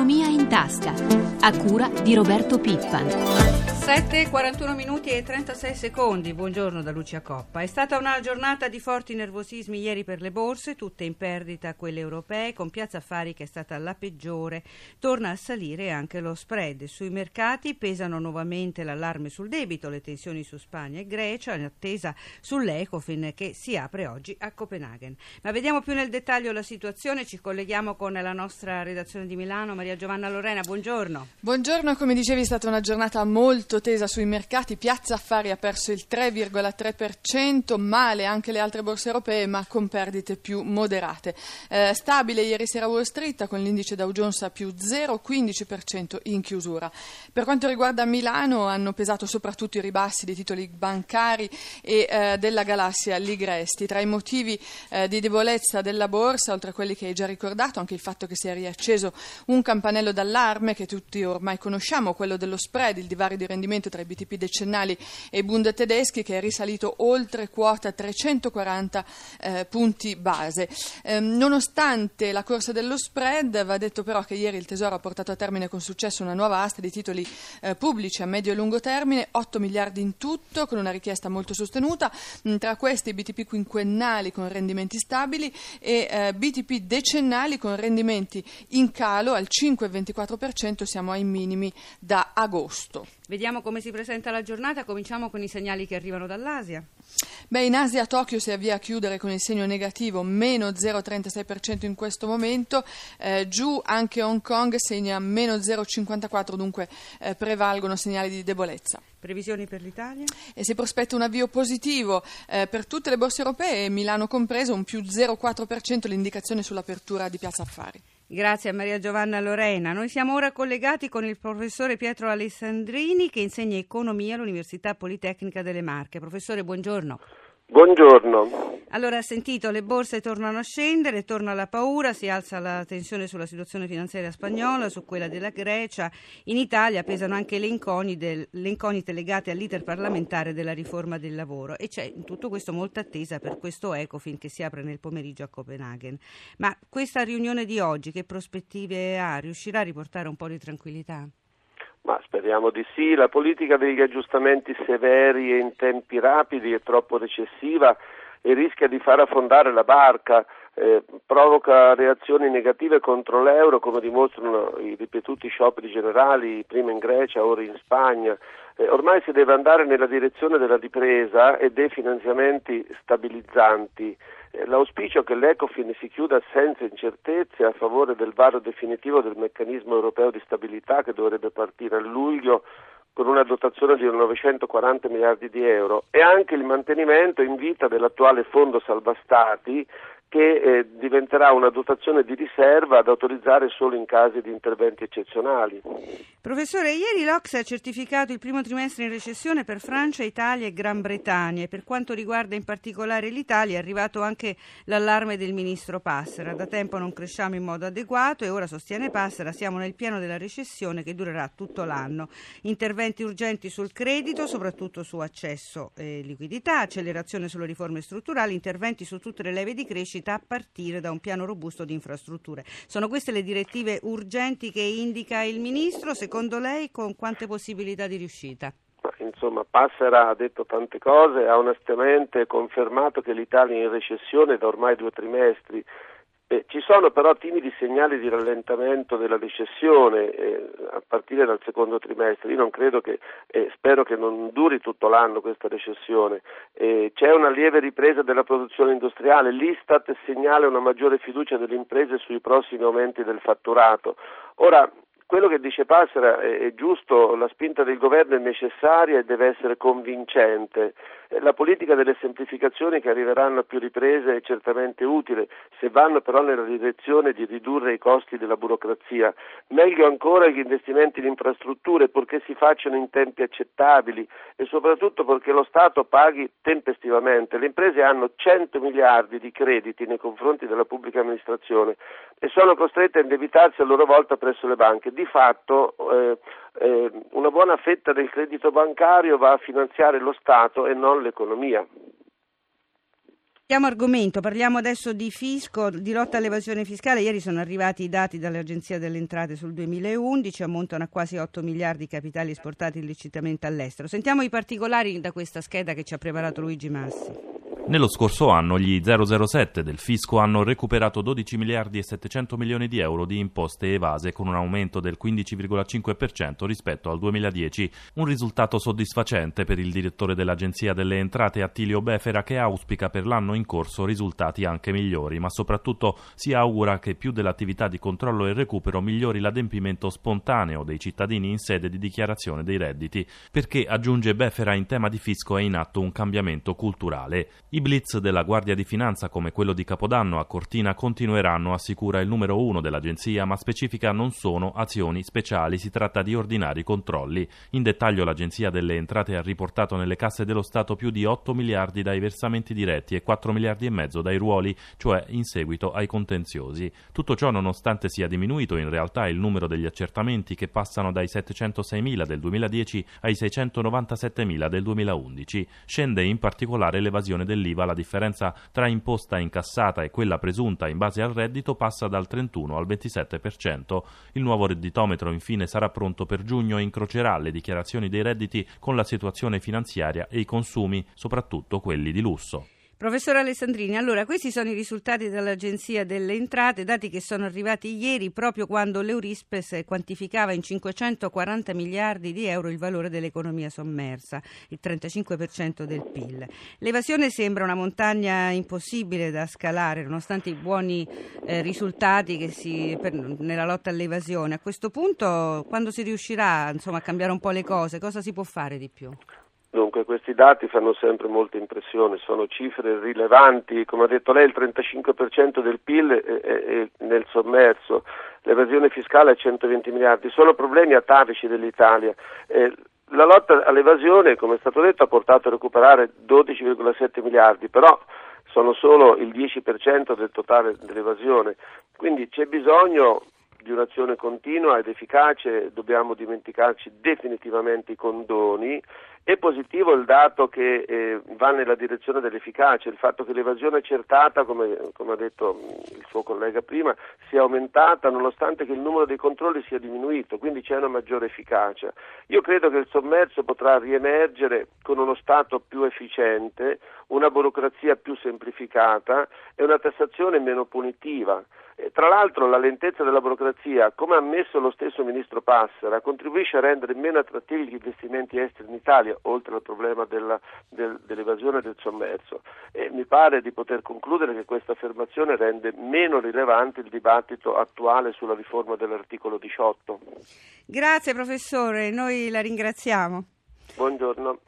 Economia in tasca, a cura di Roberto Pippan. 7, 41 minuti e 36 secondi. Buongiorno da Lucia Coppa. È stata una giornata di forti nervosismi ieri per le borse, tutte in perdita quelle europee, con Piazza Affari che è stata la peggiore. Torna a salire anche lo spread. Sui mercati pesano nuovamente l'allarme sul debito, le tensioni su Spagna e Grecia, in attesa sull'Ecofin che si apre oggi a Copenaghen. Ma vediamo più nel dettaglio la situazione. Ci colleghiamo con la nostra redazione di Milano, Maria Giovanna Lorena. Buongiorno. Buongiorno, come dicevi è stata una giornata molto tesa sui mercati, Piazza Affari ha perso il 3,3%, male anche le altre borse europee ma con perdite più moderate. Eh, stabile ieri sera Wall Street con l'indice Dow Jones a più 0,15% in chiusura. Per quanto riguarda Milano hanno pesato soprattutto i ribassi dei titoli bancari e eh, della galassia Ligresti. Tra i motivi eh, di debolezza della borsa, oltre a quelli che hai già ricordato, anche il fatto che si è riacceso un campanello d'allarme che tutti ormai conosciamo, quello dello spread, il divario di rendimento rendimento tra i BTP decennali e i Bund tedeschi che è risalito oltre quota 340 eh, punti base. Eh, nonostante la corsa dello spread, va detto però che ieri il Tesoro ha portato a termine con successo una nuova asta di titoli eh, pubblici a medio e lungo termine, 8 miliardi in tutto, con una richiesta molto sostenuta, mm, tra questi BTP quinquennali con rendimenti stabili e eh, BTP decennali con rendimenti in calo al 5,24%, siamo ai minimi da agosto. Vediamo come si presenta la giornata, cominciamo con i segnali che arrivano dall'Asia. Beh, in Asia Tokyo si avvia a chiudere con il segno negativo, meno 0,36% in questo momento, eh, giù anche Hong Kong segna meno 0,54%, dunque eh, prevalgono segnali di debolezza. Previsioni per l'Italia? E si prospetta un avvio positivo eh, per tutte le borse europee, Milano compreso, un più 0,4% l'indicazione sull'apertura di Piazza Affari. Grazie a Maria Giovanna Lorena. Noi siamo ora collegati con il professore Pietro Alessandrini che insegna economia all'Università Politecnica delle Marche. Professore, buongiorno. Buongiorno. Allora, ha sentito, le borse tornano a scendere, torna la paura, si alza la tensione sulla situazione finanziaria spagnola, su quella della Grecia. In Italia pesano anche le incognite, le incognite legate all'iter parlamentare della riforma del lavoro e c'è in tutto questo molta attesa per questo Ecofin che si apre nel pomeriggio a Copenaghen. Ma questa riunione di oggi che prospettive ha? Riuscirà a riportare un po' di tranquillità? Ma speriamo di sì. La politica degli aggiustamenti severi e in tempi rapidi è troppo recessiva e rischia di far affondare la barca, eh, provoca reazioni negative contro l'euro come dimostrano i ripetuti scioperi generali, prima in Grecia, ora in Spagna. Eh, ormai si deve andare nella direzione della ripresa e dei finanziamenti stabilizzanti. Eh, l'auspicio che l'Ecofin si chiuda senza incertezze a favore del varo definitivo del meccanismo europeo di stabilità che dovrebbe partire a luglio con una dotazione di 940 miliardi di euro e anche il mantenimento in vita dell'attuale fondo salva stati che eh, diventerà una dotazione di riserva da autorizzare solo in casi di interventi eccezionali. Professore, ieri l'Ox ha certificato il primo trimestre in recessione per Francia, Italia e Gran Bretagna e per quanto riguarda in particolare l'Italia è arrivato anche l'allarme del ministro Passera. Da tempo non cresciamo in modo adeguato e ora sostiene Passera siamo nel piano della recessione che durerà tutto l'anno. Interventi urgenti sul credito, soprattutto su accesso e liquidità, accelerazione sulle riforme strutturali, interventi su tutte le leve di crescita crescita a partire da un piano robusto di infrastrutture. Sono queste le direttive urgenti che indica il Ministro? Secondo lei con quante possibilità di riuscita? Insomma, Passera ha detto tante cose, ha onestamente confermato che l'Italia è in recessione da ormai due trimestri eh, ci sono però timidi segnali di rallentamento della recessione eh, a partire dal secondo trimestre. Io non credo che, eh, spero che non duri tutto l'anno questa recessione. Eh, c'è una lieve ripresa della produzione industriale, l'Istat segnala una maggiore fiducia delle imprese sui prossimi aumenti del fatturato. Ora, quello che dice Passera è, giusto, la spinta del governo è necessaria e deve essere convincente. Eh, la politica delle semplificazioni che arriveranno a più riprese è certamente utile, se vanno però nella direzione di ridurre i costi della burocrazia. Meglio ancora gli investimenti in infrastrutture purché si facciano in tempi accettabili e soprattutto perché lo Stato paghi tempestivamente. Le imprese hanno 100 miliardi di crediti nei confronti della pubblica amministrazione e sono costrette a indebitarsi a loro volta presso le banche di fatto eh, eh, una buona fetta del credito bancario va a finanziare lo Stato e non l'economia. Cambiamo argomento, parliamo adesso di fisco, di lotta all'evasione fiscale. Ieri sono arrivati i dati dall'Agenzia delle Entrate sul 2011, ammontano a quasi 8 miliardi di capitali esportati illecitamente all'estero. Sentiamo i particolari da questa scheda che ci ha preparato Luigi Massi. Nello scorso anno gli 007 del fisco hanno recuperato 12 miliardi e 700 milioni di euro di imposte evase con un aumento del 15,5% rispetto al 2010, un risultato soddisfacente per il direttore dell'Agenzia delle Entrate Attilio Befera che auspica per l'anno in corso risultati anche migliori, ma soprattutto si augura che più dell'attività di controllo e recupero migliori l'adempimento spontaneo dei cittadini in sede di dichiarazione dei redditi, perché aggiunge Befera in tema di fisco è in atto un cambiamento culturale. I blitz della Guardia di Finanza come quello di Capodanno a Cortina continueranno, assicura il numero uno dell'agenzia, ma specifica non sono azioni speciali, si tratta di ordinari controlli. In dettaglio l'Agenzia delle Entrate ha riportato nelle casse dello Stato più di 8 miliardi dai versamenti diretti e 4 miliardi e mezzo dai ruoli, cioè in seguito ai contenziosi. Tutto ciò nonostante sia diminuito in realtà il numero degli accertamenti che passano dai 706.000 del 2010 ai 697.000 del 2011. Scende in particolare l'evasione del dell'IVA la differenza tra imposta incassata e quella presunta in base al reddito passa dal 31 al 27%. Il nuovo redditometro infine sarà pronto per giugno e incrocerà le dichiarazioni dei redditi con la situazione finanziaria e i consumi, soprattutto quelli di lusso. Professor Alessandrini, allora questi sono i risultati dell'Agenzia delle Entrate, dati che sono arrivati ieri proprio quando l'Eurispes quantificava in 540 miliardi di euro il valore dell'economia sommersa, il 35% del PIL. L'evasione sembra una montagna impossibile da scalare, nonostante i buoni eh, risultati si, per, nella lotta all'evasione. A questo punto, quando si riuscirà insomma, a cambiare un po' le cose, cosa si può fare di più? Dunque questi dati fanno sempre molta impressione, sono cifre rilevanti, come ha detto lei il 35% del PIL è, è, nel sommerso, l'evasione fiscale è 120 miliardi, sono problemi atavici dell'Italia. Eh, la lotta all'evasione, come è stato detto, ha portato a recuperare 12,7 miliardi, però sono solo il 10% del totale dell'evasione, quindi c'è bisogno di un'azione continua ed efficace, dobbiamo dimenticarci definitivamente i condoni. È positivo il dato che eh, va nella direzione dell'efficacia, il fatto che l'evasione accertata, come, come, ha detto il suo collega prima, sia aumentata nonostante che il numero dei controlli sia diminuito, quindi c'è una maggiore efficacia. Io credo che il sommerso potrà riemergere con uno Stato più efficiente, una burocrazia più semplificata e una tassazione meno punitiva. Tra l'altro la lentezza della burocrazia, come ha ammesso lo stesso ministro Passera, contribuisce a rendere meno attrattivi gli investimenti esteri in Italia, oltre al problema della, del, dell'evasione e del sommerso. E mi pare di poter concludere che questa affermazione rende meno rilevante il dibattito attuale sulla riforma dell'articolo 18. Grazie professore, noi la ringraziamo. Buongiorno.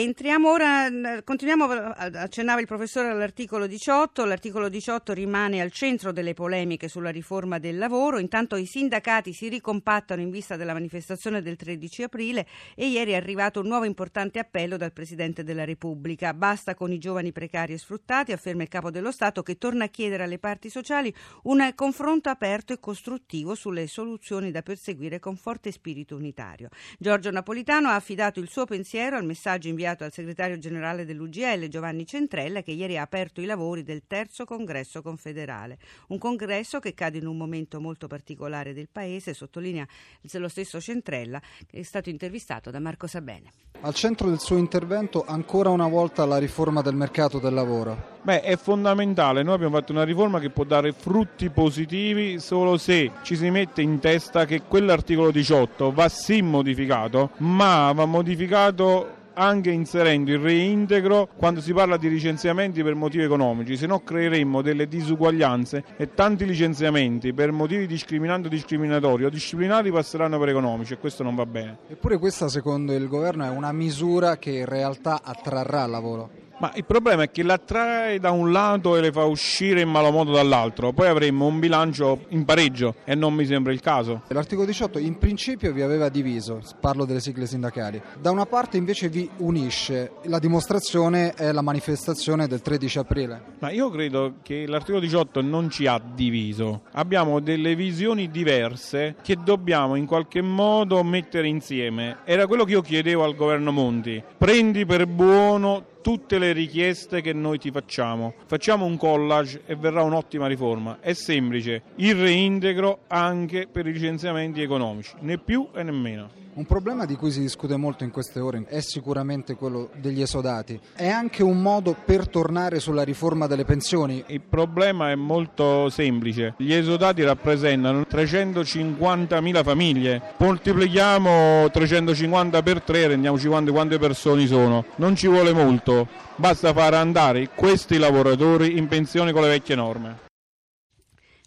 Entriamo ora, continuiamo, accennava il professore all'articolo 18, l'articolo 18 rimane al centro delle polemiche sulla riforma del lavoro, intanto i sindacati si ricompattano in vista della manifestazione del 13 aprile e ieri è arrivato un nuovo importante appello dal Presidente della Repubblica. Basta con i giovani precari e sfruttati, afferma il Capo dello Stato che torna a chiedere alle parti sociali un confronto aperto e costruttivo sulle soluzioni da perseguire con forte spirito unitario. Giorgio Napolitano ha affidato il suo pensiero al messaggio inviato al segretario generale dell'UGL Giovanni Centrella che ieri ha aperto i lavori del terzo congresso confederale. Un congresso che cade in un momento molto particolare del paese, sottolinea lo stesso Centrella, che è stato intervistato da Marco Sabene. Al centro del suo intervento ancora una volta la riforma del mercato del lavoro. Beh, è fondamentale. Noi abbiamo fatto una riforma che può dare frutti positivi solo se ci si mette in testa che quell'articolo 18 va sì modificato, ma va modificato anche inserendo il reintegro quando si parla di licenziamenti per motivi economici, se no creeremmo delle disuguaglianze e tanti licenziamenti per motivi discriminanti o discriminatori o disciplinari passeranno per economici e questo non va bene. Eppure questa secondo il governo è una misura che in realtà attrarrà lavoro. Ma il problema è che la trae da un lato e le fa uscire in malo modo dall'altro, poi avremmo un bilancio in pareggio e non mi sembra il caso. L'articolo 18 in principio vi aveva diviso, parlo delle sigle sindacali, da una parte invece vi unisce, la dimostrazione è la manifestazione del 13 aprile. Ma io credo che l'articolo 18 non ci ha diviso, abbiamo delle visioni diverse che dobbiamo in qualche modo mettere insieme. Era quello che io chiedevo al governo Monti, prendi per buono tutte le le richieste che noi ti facciamo. Facciamo un collage e verrà un'ottima riforma. È semplice, il reintegro anche per i licenziamenti economici, né più e né meno. Un problema di cui si discute molto in queste ore è sicuramente quello degli esodati. È anche un modo per tornare sulla riforma delle pensioni. Il problema è molto semplice. Gli esodati rappresentano 350.000 famiglie. Moltiplichiamo 350 per 3 rendiamoci conto quante persone sono. Non ci vuole molto. Basta far andare questi lavoratori in pensione con le vecchie norme.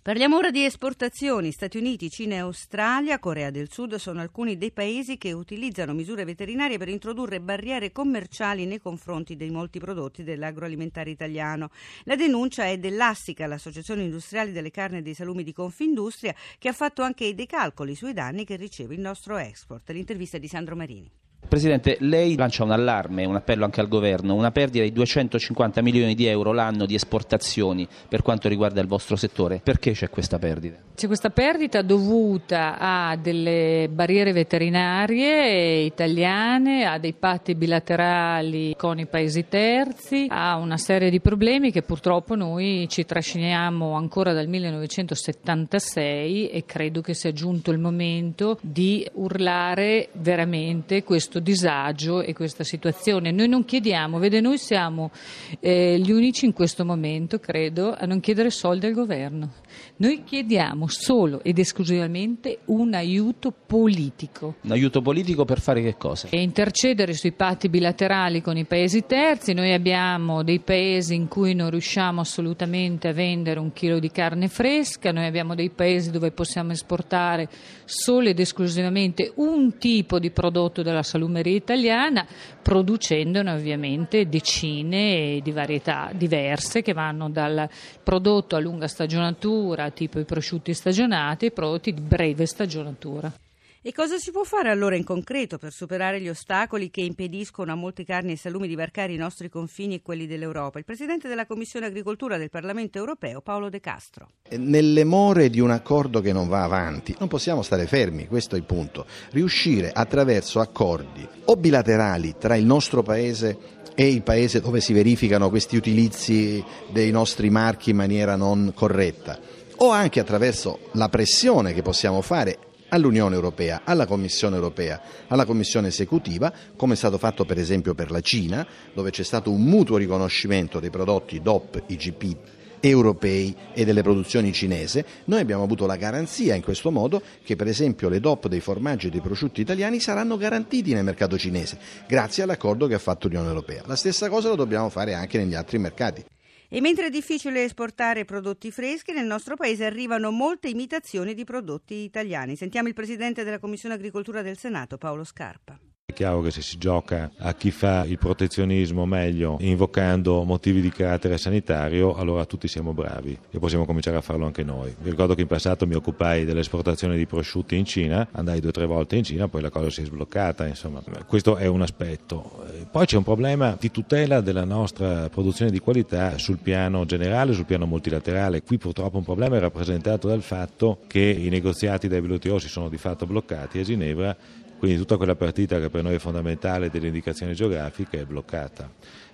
Parliamo ora di esportazioni. Stati Uniti, Cina e Australia, Corea del Sud sono alcuni dei paesi che utilizzano misure veterinarie per introdurre barriere commerciali nei confronti dei molti prodotti dell'agroalimentare italiano. La denuncia è dell'Assica, l'Associazione Industriali delle Carni e dei Salumi di Confindustria, che ha fatto anche dei calcoli sui danni che riceve il nostro export. L'intervista è di Sandro Marini. Presidente, lei lancia un allarme, un appello anche al governo, una perdita di 250 milioni di euro l'anno di esportazioni per quanto riguarda il vostro settore. Perché c'è questa perdita? C'è questa perdita dovuta a delle barriere veterinarie italiane, a dei patti bilaterali con i paesi terzi, a una serie di problemi che purtroppo noi ci trasciniamo ancora dal 1976 e credo che sia giunto il momento di urlare veramente questo disagio e questa situazione. Noi non chiediamo, vede, noi siamo eh, gli unici in questo momento, credo, a non chiedere soldi al governo. Noi chiediamo solo ed esclusivamente un aiuto politico. Un aiuto politico per fare che cosa? E intercedere sui patti bilaterali con i paesi terzi. Noi abbiamo dei paesi in cui non riusciamo assolutamente a vendere un chilo di carne fresca, noi abbiamo dei paesi dove possiamo esportare solo ed esclusivamente un tipo di prodotto della salumeria italiana, producendone ovviamente decine di varietà diverse che vanno dal prodotto a lunga stagionatura, tipo i prosciutti stagionati, ai prodotti di breve stagionatura. E cosa si può fare allora in concreto per superare gli ostacoli che impediscono a molti carni e salumi di varcare i nostri confini e quelli dell'Europa? Il Presidente della Commissione Agricoltura del Parlamento europeo, Paolo De Castro. Nelle more di un accordo che non va avanti, non possiamo stare fermi, questo è il punto. Riuscire attraverso accordi o bilaterali tra il nostro Paese e il paese dove si verificano questi utilizzi dei nostri marchi in maniera non corretta o anche attraverso la pressione che possiamo fare all'Unione Europea, alla Commissione Europea, alla Commissione esecutiva, come è stato fatto per esempio per la Cina, dove c'è stato un mutuo riconoscimento dei prodotti DOP, IGP europei e delle produzioni cinese, noi abbiamo avuto la garanzia in questo modo che per esempio le DOP dei formaggi e dei prosciutti italiani saranno garantiti nel mercato cinese, grazie all'accordo che ha fatto l'Unione Europea. La stessa cosa lo dobbiamo fare anche negli altri mercati. E mentre è difficile esportare prodotti freschi, nel nostro paese arrivano molte imitazioni di prodotti italiani. Sentiamo il Presidente della Commissione Agricoltura del Senato, Paolo Scarpa. È chiaro che se si gioca a chi fa il protezionismo meglio invocando motivi di carattere sanitario, allora tutti siamo bravi e possiamo cominciare a farlo anche noi. Vi ricordo che in passato mi occupai dell'esportazione di prosciutti in Cina, andai due o tre volte in Cina, poi la cosa si è sbloccata, insomma, questo è un aspetto. Poi c'è un problema di tutela della nostra produzione di qualità sul piano generale, sul piano multilaterale. Qui purtroppo un problema è rappresentato dal fatto che i negoziati dai WTO si sono di fatto bloccati a Ginevra quindi tutta quella partita che per noi è fondamentale delle indicazioni geografiche è bloccata.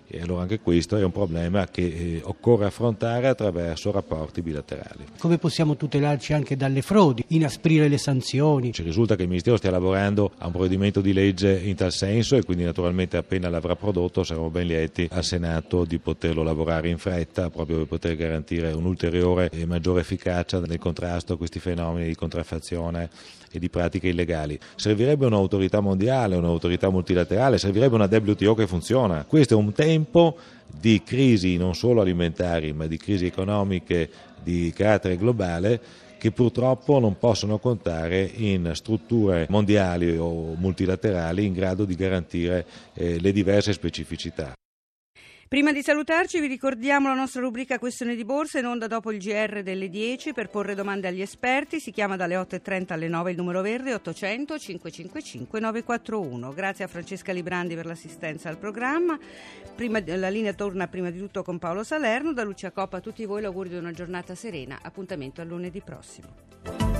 E allora anche questo è un problema che eh, occorre affrontare attraverso rapporti bilaterali. Come possiamo tutelarci anche dalle frodi, inasprire le sanzioni? Ci risulta che il Ministero stia lavorando a un provvedimento di legge in tal senso e quindi naturalmente appena l'avrà prodotto saremo ben lieti al Senato di poterlo lavorare in fretta proprio per poter garantire un'ulteriore e maggiore efficacia nel contrasto a questi fenomeni di contraffazione e di pratiche illegali. Servirebbe un'autorità mondiale, un'autorità multilaterale, servirebbe una WTO che funziona. Questo è un tempo di crisi non solo alimentari ma di crisi economiche di carattere globale che purtroppo non possono contare in strutture mondiali o multilaterali in grado di garantire eh, le diverse specificità. Prima di salutarci vi ricordiamo la nostra rubrica Questione di Borsa in onda dopo il GR delle 10 per porre domande agli esperti. Si chiama dalle 8.30 alle 9 il numero verde 800 555 941. Grazie a Francesca Librandi per l'assistenza al programma. Prima, la linea torna prima di tutto con Paolo Salerno. Da Lucia Coppa a tutti voi l'augurio di una giornata serena. Appuntamento a lunedì prossimo.